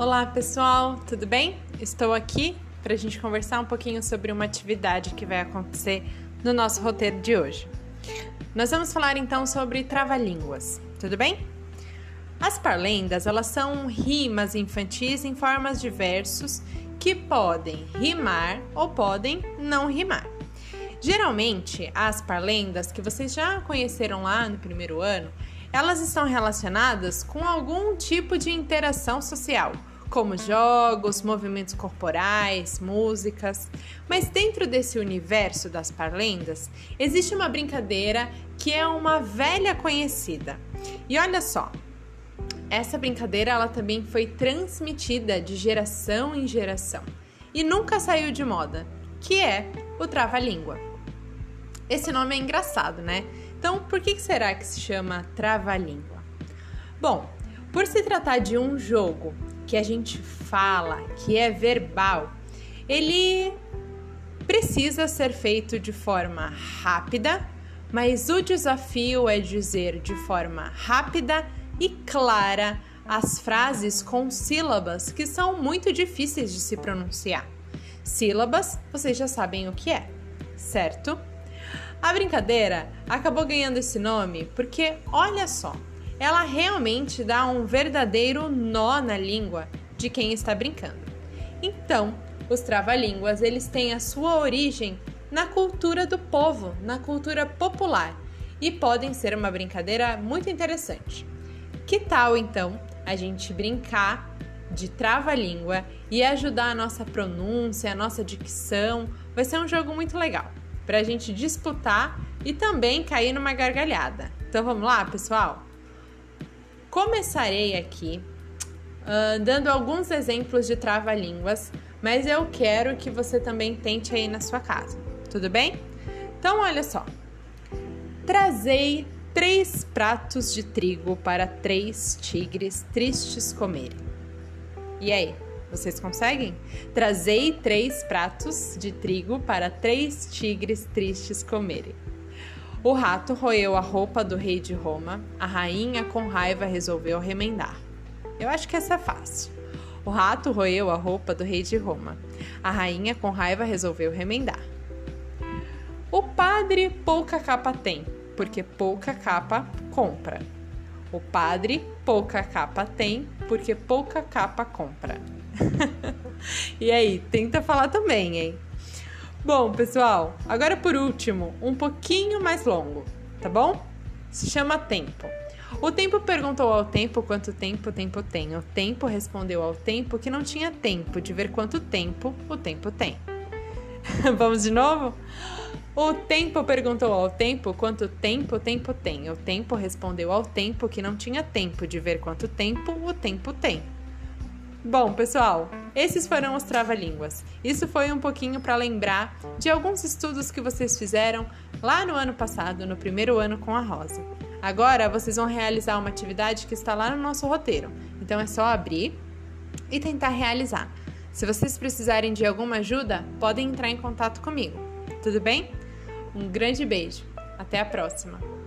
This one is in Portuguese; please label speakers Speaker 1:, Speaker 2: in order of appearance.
Speaker 1: Olá pessoal, tudo bem? Estou aqui para a gente conversar um pouquinho sobre uma atividade que vai acontecer no nosso roteiro de hoje. Nós vamos falar então sobre trava-línguas, tudo bem? As parlendas, elas são rimas infantis em formas de versos que podem rimar ou podem não rimar. Geralmente, as parlendas que vocês já conheceram lá no primeiro ano, elas estão relacionadas com algum tipo de interação social, como jogos, movimentos corporais, músicas. Mas dentro desse universo das parlendas, existe uma brincadeira que é uma velha conhecida. E olha só, essa brincadeira ela também foi transmitida de geração em geração e nunca saiu de moda, que é o trava-língua. Esse nome é engraçado, né? Então, por que será que se chama trava-língua? Bom, por se tratar de um jogo que a gente fala, que é verbal, ele precisa ser feito de forma rápida, mas o desafio é dizer de forma rápida e clara as frases com sílabas que são muito difíceis de se pronunciar. Sílabas, vocês já sabem o que é, certo? A brincadeira acabou ganhando esse nome porque, olha só, ela realmente dá um verdadeiro nó na língua de quem está brincando. Então, os trava-línguas, eles têm a sua origem na cultura do povo, na cultura popular, e podem ser uma brincadeira muito interessante. Que tal então a gente brincar de trava-língua e ajudar a nossa pronúncia, a nossa dicção? Vai ser um jogo muito legal para a gente disputar e também cair numa gargalhada. Então vamos lá, pessoal? Começarei aqui uh, dando alguns exemplos de trava-línguas, mas eu quero que você também tente aí na sua casa, tudo bem? Então, olha só. Trazei três pratos de trigo para três tigres tristes comerem. E aí? Vocês conseguem? Trazei três pratos de trigo para três tigres tristes comerem. O rato roeu a roupa do rei de Roma. A rainha, com raiva, resolveu remendar. Eu acho que essa é fácil. O rato roeu a roupa do rei de Roma. A rainha, com raiva, resolveu remendar. O padre pouca capa tem, porque pouca capa compra. O padre pouca capa tem, porque pouca capa compra. e aí, tenta falar também, hein? Bom, pessoal, agora por último, um pouquinho mais longo, tá bom? Se chama tempo. O tempo perguntou ao tempo quanto tempo o tempo tem. O tempo respondeu ao tempo que não tinha tempo de ver quanto tempo o tempo tem. Vamos de novo? O tempo perguntou ao tempo quanto tempo o tempo tem. O tempo respondeu ao tempo que não tinha tempo de ver quanto tempo o tempo tem. Bom, pessoal, esses foram os trava-línguas. Isso foi um pouquinho para lembrar de alguns estudos que vocês fizeram lá no ano passado, no primeiro ano com a Rosa. Agora vocês vão realizar uma atividade que está lá no nosso roteiro. Então é só abrir e tentar realizar. Se vocês precisarem de alguma ajuda, podem entrar em contato comigo. Tudo bem? Um grande beijo. Até a próxima.